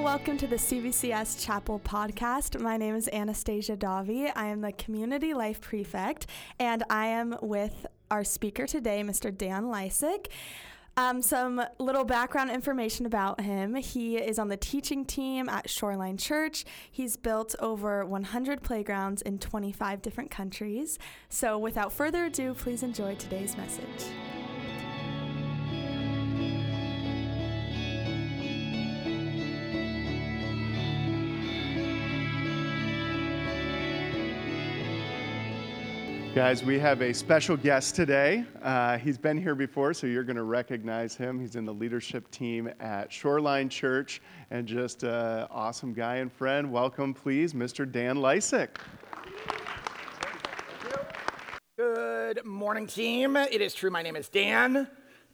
Welcome to the CVCS Chapel podcast. My name is Anastasia Davi. I am the Community Life Prefect, and I am with our speaker today, Mr. Dan Liesik. Um, some little background information about him. He is on the teaching team at Shoreline Church. He's built over 100 playgrounds in 25 different countries. So, without further ado, please enjoy today's message. Guys, we have a special guest today. Uh, he's been here before, so you're going to recognize him. He's in the leadership team at Shoreline Church and just an awesome guy and friend. Welcome, please, Mr. Dan Liesik. Good morning, team. It is true, my name is Dan,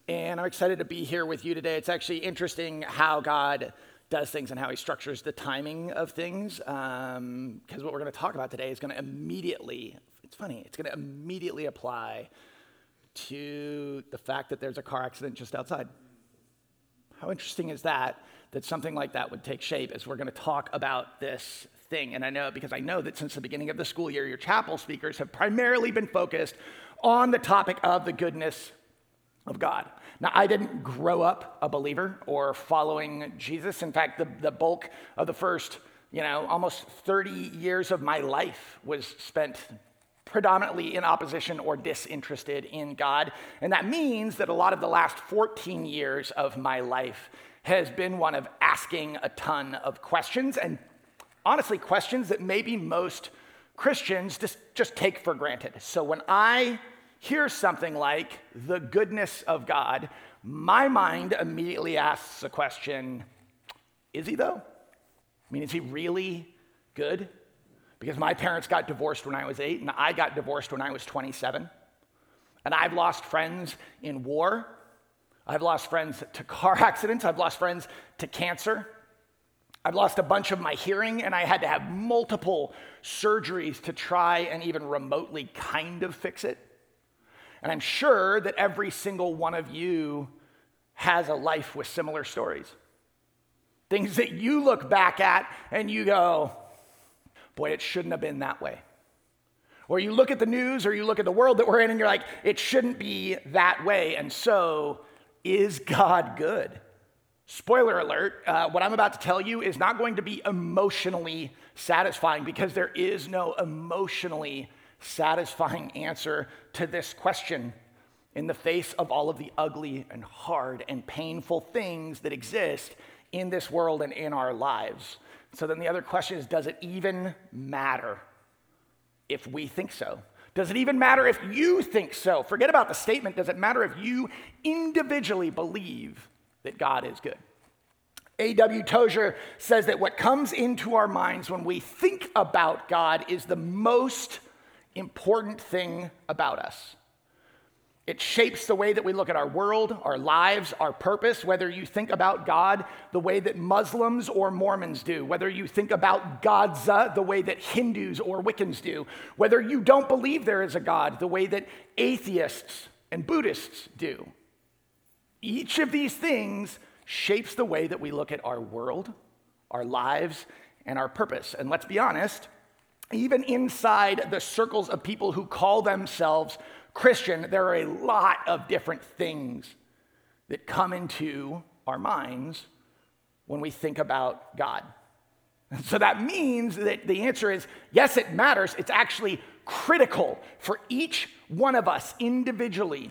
and I'm excited to be here with you today. It's actually interesting how God does things and how he structures the timing of things, because um, what we're going to talk about today is going to immediately funny, it's going to immediately apply to the fact that there's a car accident just outside. How interesting is that, that something like that would take shape as we're going to talk about this thing? And I know because I know that since the beginning of the school year, your chapel speakers have primarily been focused on the topic of the goodness of God. Now, I didn't grow up a believer or following Jesus. In fact, the, the bulk of the first, you know, almost 30 years of my life was spent predominantly in opposition or disinterested in God. And that means that a lot of the last 14 years of my life has been one of asking a ton of questions, and honestly, questions that maybe most Christians just, just take for granted. So when I hear something like the goodness of God, my mind immediately asks a question Is he though? I mean, is he really good? Because my parents got divorced when I was eight, and I got divorced when I was 27. And I've lost friends in war. I've lost friends to car accidents. I've lost friends to cancer. I've lost a bunch of my hearing, and I had to have multiple surgeries to try and even remotely kind of fix it. And I'm sure that every single one of you has a life with similar stories. Things that you look back at and you go, boy, it shouldn't have been that way. Or you look at the news or you look at the world that we're in and you're like, it shouldn't be that way. And so, is God good? Spoiler alert, uh, what I'm about to tell you is not going to be emotionally satisfying because there is no emotionally satisfying answer to this question in the face of all of the ugly and hard and painful things that exist in this world and in our lives. So then the other question is does it even matter if we think so? Does it even matter if you think so? Forget about the statement. Does it matter if you individually believe that God is good? A.W. Tozer says that what comes into our minds when we think about God is the most important thing about us. It shapes the way that we look at our world, our lives, our purpose, whether you think about God the way that Muslims or Mormons do, whether you think about Godza the way that Hindus or Wiccans do, whether you don't believe there is a God the way that atheists and Buddhists do. Each of these things shapes the way that we look at our world, our lives, and our purpose. And let's be honest, even inside the circles of people who call themselves Christian, there are a lot of different things that come into our minds when we think about God. So that means that the answer is yes, it matters. It's actually critical for each one of us individually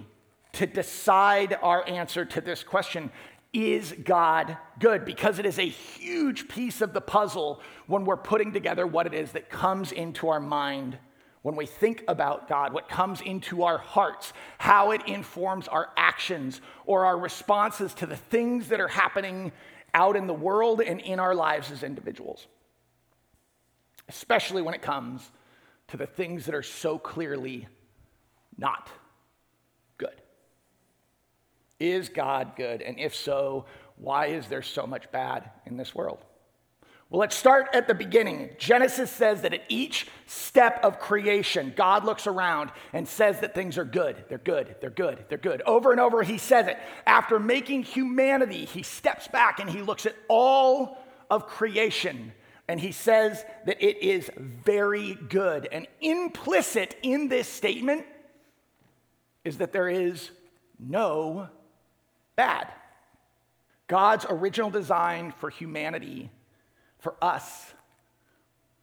to decide our answer to this question Is God good? Because it is a huge piece of the puzzle when we're putting together what it is that comes into our mind when we think about God, what comes into our hearts, how it informs our actions or our responses to the things that are happening out in the world and in our lives as individuals. Especially when it comes to the things that are so clearly not good. Is God good? And if so, why is there so much bad in this world? Well, let's start at the beginning. Genesis says that at each step of creation, God looks around and says that things are good. They're good. They're good. They're good. Over and over, he says it. After making humanity, he steps back and he looks at all of creation. And he says that it is very good. And implicit in this statement is that there is no bad. God's original design for humanity, for us,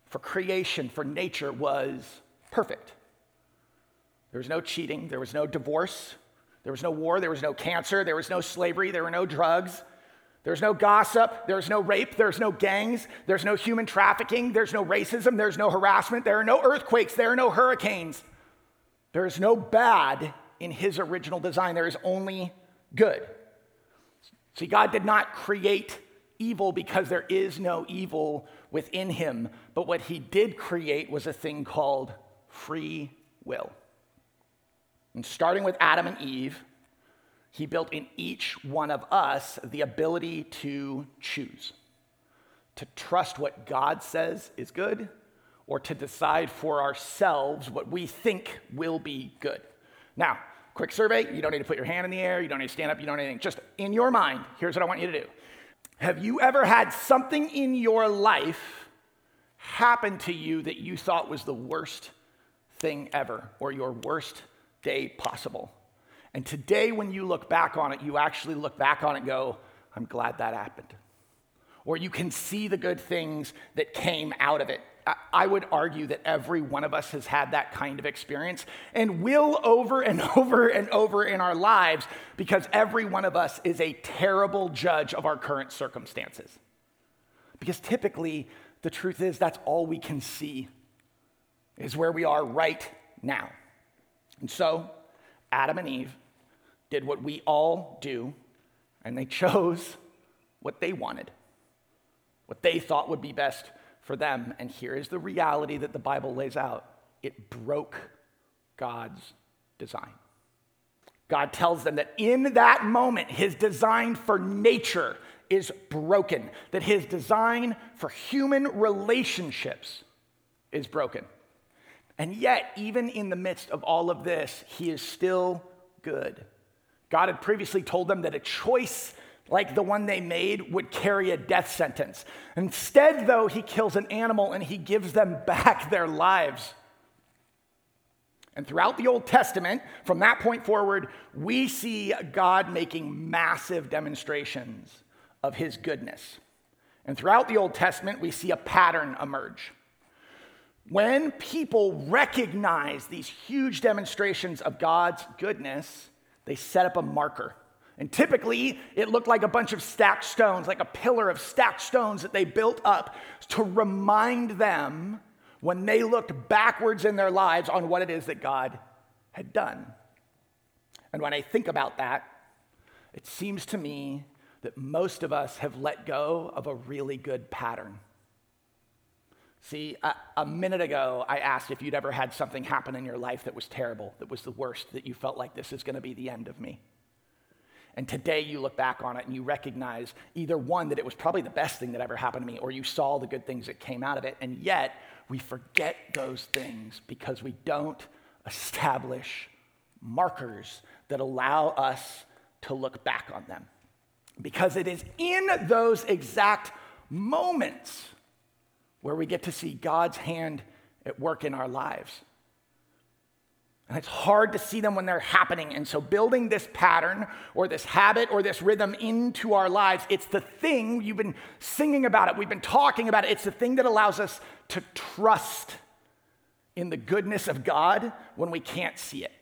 for creation, for nature was perfect. There was no cheating, there was no divorce, there was no war, there was no cancer, there was no slavery, there were no drugs. There's no gossip, there's no rape, there's no gangs, there's no human trafficking, there's no racism, there's no harassment, there are no earthquakes, there are no hurricanes. There is no bad in his original design, there is only good. See, God did not create evil because there is no evil within him, but what he did create was a thing called free will. And starting with Adam and Eve, he built in each one of us the ability to choose, to trust what God says is good, or to decide for ourselves what we think will be good. Now, quick survey you don't need to put your hand in the air, you don't need to stand up, you don't need anything. Just in your mind, here's what I want you to do. Have you ever had something in your life happen to you that you thought was the worst thing ever or your worst day possible? And today, when you look back on it, you actually look back on it and go, I'm glad that happened. Or you can see the good things that came out of it. I would argue that every one of us has had that kind of experience and will over and over and over in our lives because every one of us is a terrible judge of our current circumstances. Because typically, the truth is that's all we can see is where we are right now. And so, Adam and Eve did what we all do, and they chose what they wanted, what they thought would be best for them. And here is the reality that the Bible lays out it broke God's design. God tells them that in that moment, his design for nature is broken, that his design for human relationships is broken. And yet, even in the midst of all of this, he is still good. God had previously told them that a choice like the one they made would carry a death sentence. Instead, though, he kills an animal and he gives them back their lives. And throughout the Old Testament, from that point forward, we see God making massive demonstrations of his goodness. And throughout the Old Testament, we see a pattern emerge. When people recognize these huge demonstrations of God's goodness, they set up a marker. And typically, it looked like a bunch of stacked stones, like a pillar of stacked stones that they built up to remind them when they looked backwards in their lives on what it is that God had done. And when I think about that, it seems to me that most of us have let go of a really good pattern. See, a, a, minute ago, I asked if you'd ever had something happen in your life that was terrible, that was the worst, that you felt like this is going to be the end of me. And today you look back on it and you recognize either one, that it was probably the best thing that ever happened to me, or you saw the good things that came out of it. And yet we forget those things because we don't establish markers that allow us to look back on them. Because it is in those exact moments where we get to see God's hand at work in our lives. And it's hard to see them when they're happening. And so, building this pattern or this habit or this rhythm into our lives, it's the thing you've been singing about it, we've been talking about it. It's the thing that allows us to trust in the goodness of God when we can't see it,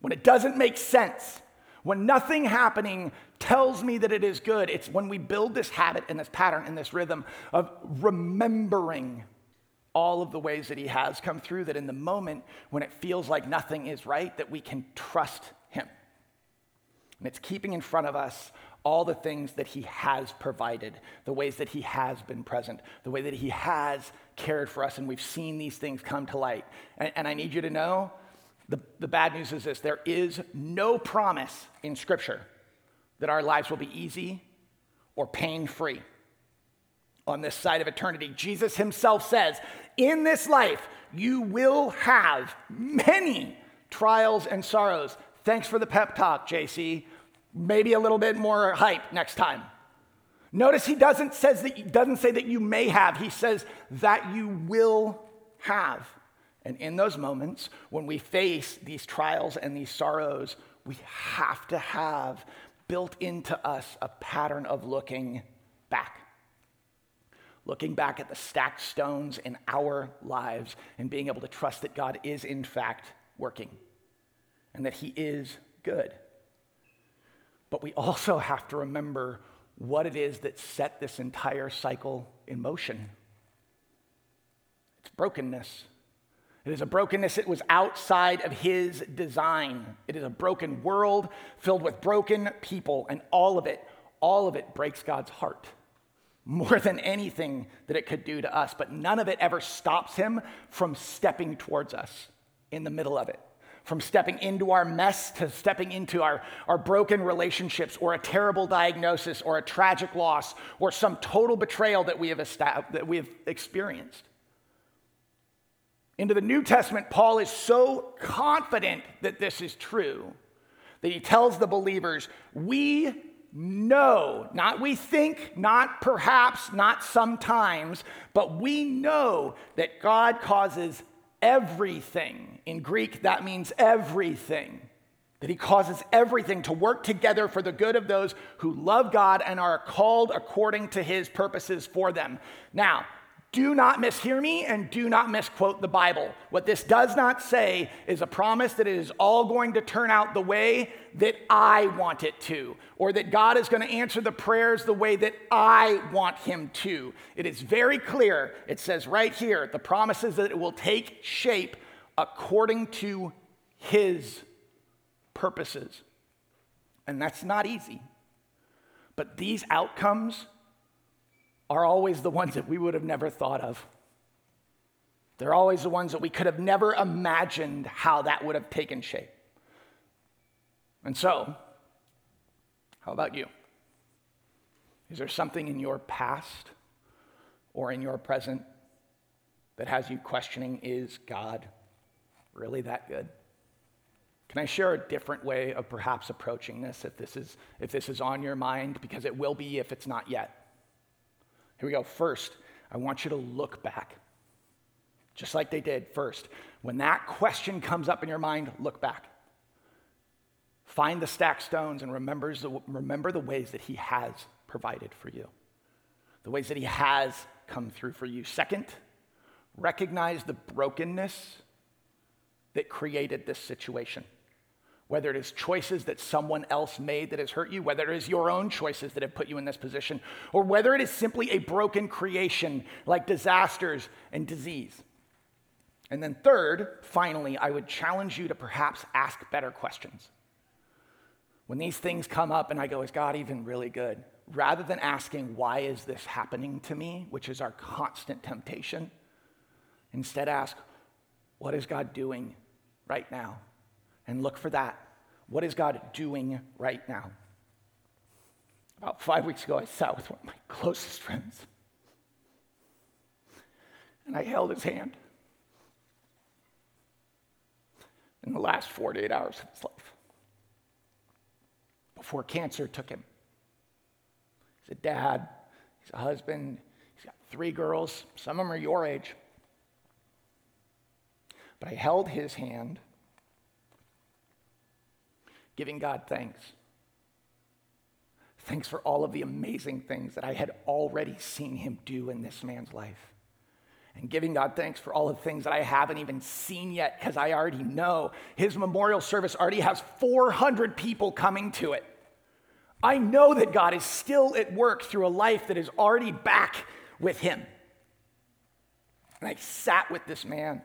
when it doesn't make sense, when nothing happening tells me that it is good. It's when we build this habit and this pattern and this rhythm of remembering all of the ways that he has come through that in the moment when it feels like nothing is right that we can trust him. And it's keeping in front of us all the things that he has provided, the ways that he has been present, the way that he has cared for us, and we've seen these things come to light. And, and I need you to know the, the bad news is this there is no promise in Scripture that our lives will be easy or pain free on this side of eternity. Jesus himself says, In this life, you will have many trials and sorrows. Thanks for the pep talk, JC. Maybe a little bit more hype next time. Notice he doesn't, says that, doesn't say that you may have, he says that you will have. And in those moments, when we face these trials and these sorrows, we have to have built into us a pattern of looking back. Looking back at the stacked stones in our lives and being able to trust that God is, in fact, working and that He is good. But we also have to remember what it is that set this entire cycle in motion. It's brokenness. It is a brokenness that was outside of his design. It is a broken world filled with broken people, and all of it, all of it breaks God's heart more than anything that it could do to us. But none of it ever stops him from stepping towards us in the middle of it from stepping into our mess to stepping into our, our broken relationships or a terrible diagnosis or a tragic loss or some total betrayal that we have, that we have experienced. Into the New Testament, Paul is so confident that this is true that he tells the believers, We know, not we think, not perhaps, not sometimes, but we know that God causes everything. In Greek, that means everything. That he causes everything to work together for the good of those who love God and are called according to his purposes for them. Now, do not mishear me and do not misquote the Bible. What this does not say is a promise that it is all going to turn out the way that I want it to, or that God is going to answer the prayers the way that I want Him to. It is very clear. It says right here the promise is that it will take shape according to His purposes. And that's not easy. But these outcomes are always the ones that we would have never thought of. They're always the ones that we could have never imagined how that would have taken shape. And so, how about you? Is there something in your past or in your present that has you questioning is God really that good? Can I share a different way of perhaps approaching this if this is, if this is on your mind? Because it will be if it's not yet. Here we go. First, I want you to look back, just like they did first. When that question comes up in your mind, look back. Find the stacked stones and remembers the, remember the ways that He has provided for you, the ways that He has come through for you. Second, recognize the brokenness that created this situation whether it is choices that someone else made that has hurt you, whether it is your own choices that have put you in this position, or whether it is simply a broken creation like disasters and disease. And then, third, finally, I would challenge you to perhaps ask better questions. When these things come up and I go, is God even really good? Rather than asking, why is this happening to me, which is our constant temptation, instead ask, what is God doing right now? And look for that. What is God doing right now? About five weeks ago, I sat with one of my closest friends and I held his hand in the last 48 hours of his life before cancer took him. He's a dad, he's a husband, he's got three girls, some of them are your age. But I held his hand giving God thanks. Thanks for all of the amazing things that I had already seen him do in this man's life. And giving God thanks for all the things that I haven't even seen yet because I already know. His memorial service already has 400 people coming to it. I know that God is still at work through a life that is already back with him. And I sat with this man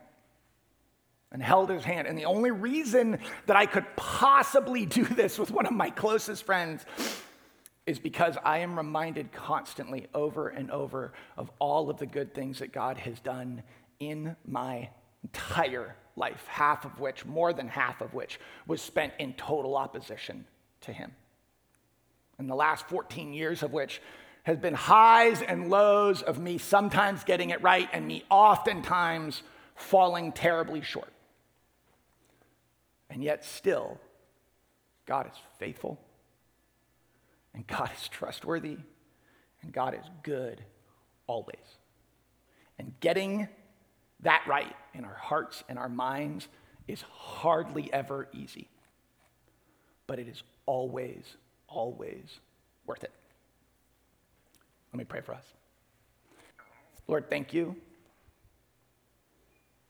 and held his hand. And the only reason that I could possibly do this with one of my closest friends is because I am reminded constantly over and over of all of the good things that God has done in my entire life, half of which, more than half of which, was spent in total opposition to Him. And the last 14 years of which has been highs and lows of me sometimes getting it right and me oftentimes falling terribly short. And yet, still, God is faithful, and God is trustworthy, And God is good always. And getting that right in our hearts and our minds is hardly ever easy. But it is always, always worth it. Let me pray for us. Lord, thank you.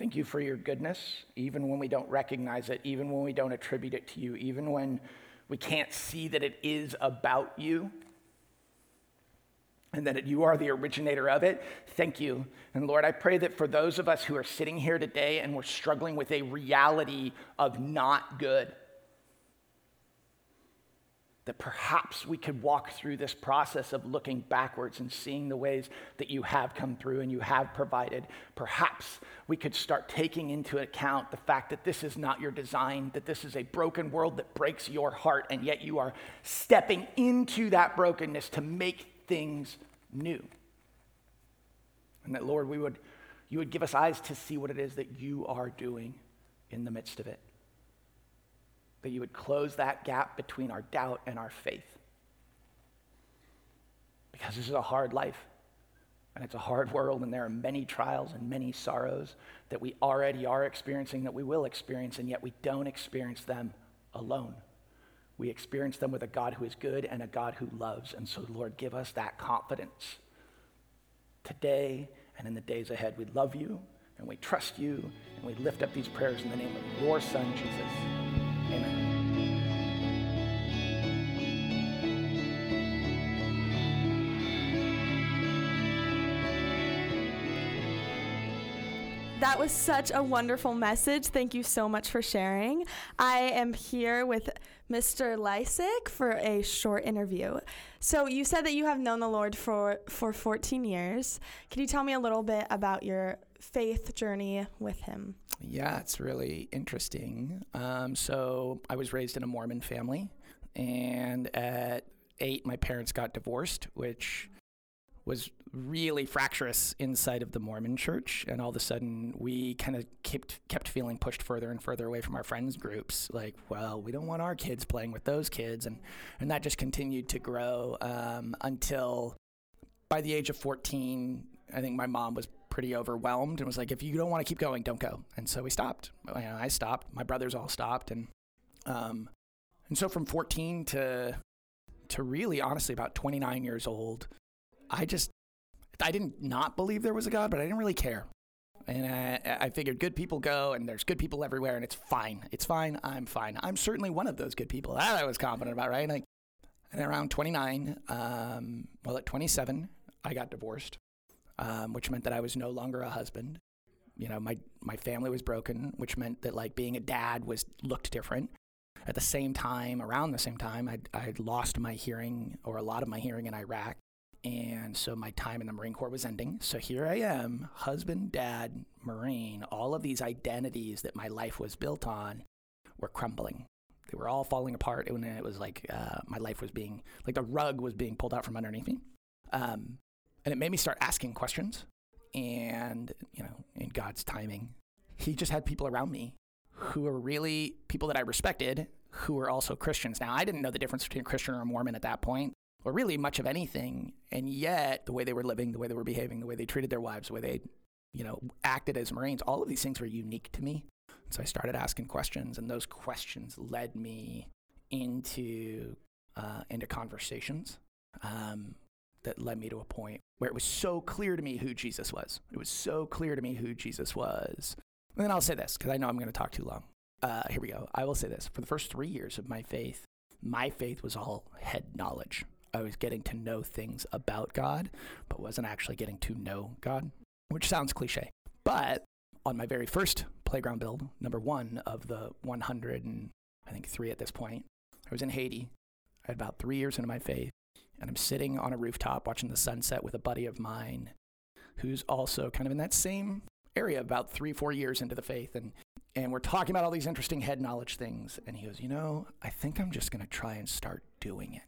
Thank you for your goodness, even when we don't recognize it, even when we don't attribute it to you, even when we can't see that it is about you and that you are the originator of it. Thank you. And Lord, I pray that for those of us who are sitting here today and we're struggling with a reality of not good, that perhaps we could walk through this process of looking backwards and seeing the ways that you have come through and you have provided. Perhaps we could start taking into account the fact that this is not your design, that this is a broken world that breaks your heart, and yet you are stepping into that brokenness to make things new. And that, Lord, we would, you would give us eyes to see what it is that you are doing in the midst of it. That you would close that gap between our doubt and our faith. Because this is a hard life. And it's a hard world, and there are many trials and many sorrows that we already are experiencing, that we will experience, and yet we don't experience them alone. We experience them with a God who is good and a God who loves. And so, Lord, give us that confidence today and in the days ahead. We love you and we trust you and we lift up these prayers in the name of your Son, Jesus. That was such a wonderful message. Thank you so much for sharing. I am here with Mr. Liesik for a short interview. So, you said that you have known the Lord for, for 14 years. Can you tell me a little bit about your faith journey with Him? Yeah, it's really interesting. Um, so, I was raised in a Mormon family, and at eight, my parents got divorced, which was really fractious inside of the Mormon church, and all of a sudden we kind of kept kept feeling pushed further and further away from our friends groups. Like, well, we don't want our kids playing with those kids, and and that just continued to grow um, until by the age of fourteen, I think my mom was pretty overwhelmed and was like, if you don't want to keep going, don't go. And so we stopped. Know, I stopped. My brothers all stopped, and um, and so from fourteen to to really honestly about twenty nine years old. I just I didn't not believe there was a God, but I didn't really care. And I, I, figured good people go, and there's good people everywhere, and it's fine. It's fine. I'm fine. I'm certainly one of those good people. That I was confident about, right? Like, and around 29, um, well, at 27, I got divorced, um, which meant that I was no longer a husband. You know, my my family was broken, which meant that like being a dad was looked different. At the same time, around the same time, I'd, I'd lost my hearing or a lot of my hearing in Iraq. And so my time in the Marine Corps was ending. So here I am, husband, dad, Marine, all of these identities that my life was built on were crumbling. They were all falling apart. And it was like uh, my life was being, like the rug was being pulled out from underneath me. Um, and it made me start asking questions. And, you know, in God's timing, He just had people around me who were really people that I respected who were also Christians. Now, I didn't know the difference between a Christian or a Mormon at that point or really much of anything. And yet, the way they were living, the way they were behaving, the way they treated their wives, the way they, you know, acted as Marines, all of these things were unique to me. So I started asking questions, and those questions led me into uh, into conversations um, that led me to a point where it was so clear to me who Jesus was. It was so clear to me who Jesus was. And then I'll say this because I know I'm going to talk too long. Uh, here we go. I will say this: for the first three years of my faith, my faith was all head knowledge. I was getting to know things about God, but wasn't actually getting to know God, which sounds cliche. But on my very first playground build, number one of the 100 and I think three at this point, I was in Haiti. I had about three years into my faith, and I'm sitting on a rooftop watching the sunset with a buddy of mine who's also kind of in that same area, about three, four years into the faith. And, and we're talking about all these interesting head knowledge things. And he goes, You know, I think I'm just going to try and start doing it.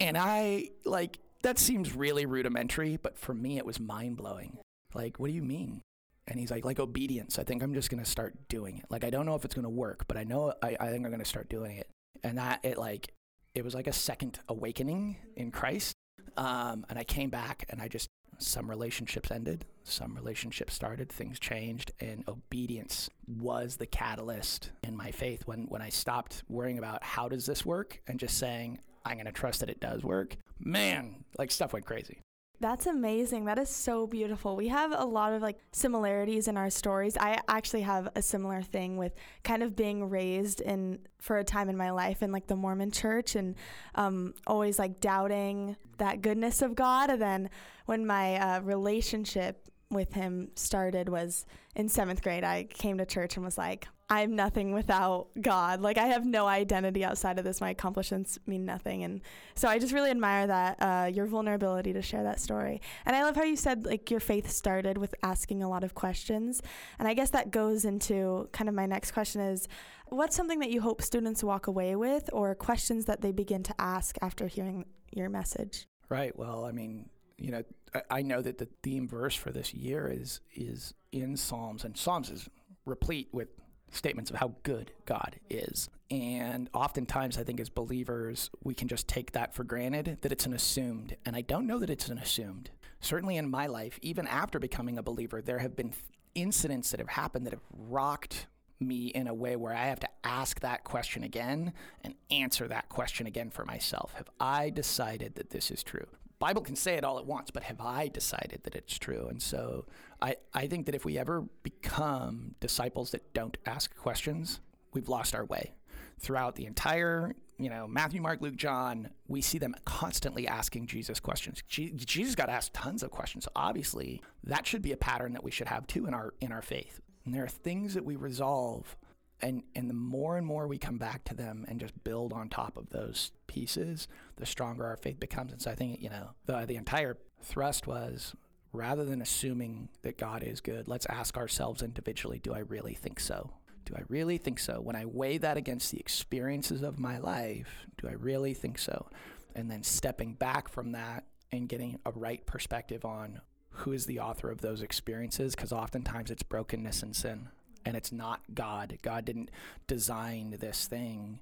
And I like that seems really rudimentary, but for me it was mind blowing. Like, what do you mean? And he's like, like obedience. I think I'm just gonna start doing it. Like, I don't know if it's gonna work, but I know I, I think I'm gonna start doing it. And that it like it was like a second awakening in Christ. Um, and I came back and I just, some relationships ended, some relationships started, things changed, and obedience was the catalyst in my faith when, when I stopped worrying about how does this work and just saying, I'm going to trust that it does work. Man, like stuff went crazy. That's amazing. That is so beautiful. We have a lot of like similarities in our stories. I actually have a similar thing with kind of being raised in for a time in my life in like the Mormon church and um, always like doubting that goodness of God. And then when my uh, relationship with him started was in seventh grade, I came to church and was like, I'm nothing without God. Like I have no identity outside of this. My accomplishments mean nothing. And so I just really admire that uh, your vulnerability to share that story. And I love how you said like your faith started with asking a lot of questions. And I guess that goes into kind of my next question is what's something that you hope students walk away with or questions that they begin to ask after hearing your message? Right. Well, I mean, you know, I know that the theme verse for this year is is in Psalms, and Psalms is replete with statements of how good God is. And oftentimes, I think as believers, we can just take that for granted that it's an assumed. And I don't know that it's an assumed. Certainly in my life, even after becoming a believer, there have been incidents that have happened that have rocked me in a way where I have to ask that question again and answer that question again for myself. Have I decided that this is true? Bible can say it all at once, but have I decided that it's true? And so I, I think that if we ever become disciples that don't ask questions, we've lost our way. Throughout the entire, you know, Matthew, Mark, Luke, John, we see them constantly asking Jesus questions. Jesus got asked tons of questions. Obviously, that should be a pattern that we should have too in our in our faith. And there are things that we resolve and and the more and more we come back to them and just build on top of those pieces, the stronger our faith becomes. And so I think you know the the entire thrust was rather than assuming that God is good, let's ask ourselves individually do I really think so? Do I really think so? When I weigh that against the experiences of my life, do I really think so? And then stepping back from that and getting a right perspective on who is the author of those experiences, because oftentimes it's brokenness and sin, and it's not God. God didn't design this thing,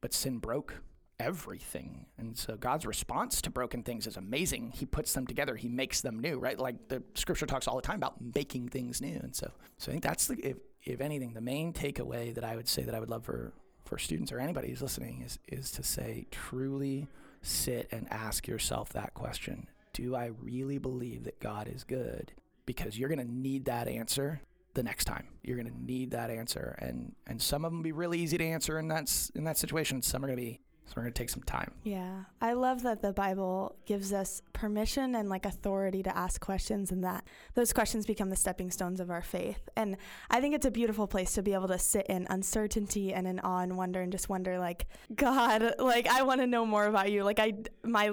but sin broke everything. And so God's response to broken things is amazing. He puts them together, he makes them new, right? Like the scripture talks all the time about making things new. And so so I think that's the if if anything, the main takeaway that I would say that I would love for for students or anybody who's listening is is to say truly sit and ask yourself that question. Do I really believe that God is good? Because you're going to need that answer the next time. You're going to need that answer, and and some of them be really easy to answer in that in that situation. Some are going to be so we're going to take some time. Yeah. I love that the Bible gives us permission and like authority to ask questions and that those questions become the stepping stones of our faith. And I think it's a beautiful place to be able to sit in uncertainty and in awe and wonder and just wonder like, God, like I want to know more about you. Like I my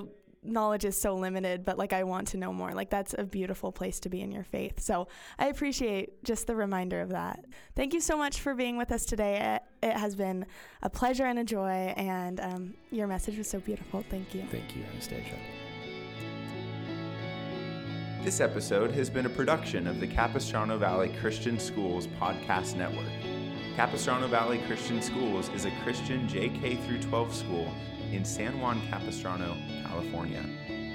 knowledge is so limited, but like I want to know more. Like that's a beautiful place to be in your faith. So I appreciate just the reminder of that. Thank you so much for being with us today. It, it has been a pleasure and a joy, and um, your message was so beautiful. Thank you. Thank you, Anastasia. This episode has been a production of the Capistrano Valley Christian Schools Podcast Network. Capistrano Valley Christian Schools is a Christian JK through 12 school in San Juan Capistrano, California.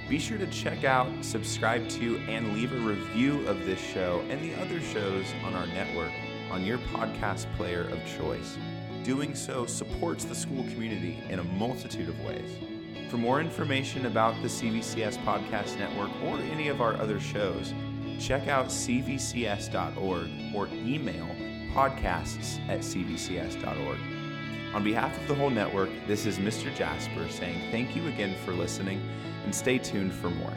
Be sure to check out, subscribe to, and leave a review of this show and the other shows on our network on your podcast player of choice. Doing so supports the school community in a multitude of ways. For more information about the CVCS Podcast Network or any of our other shows, check out cvcs.org or email podcasts at cvcs.org. On behalf of the whole network, this is Mr. Jasper saying thank you again for listening and stay tuned for more.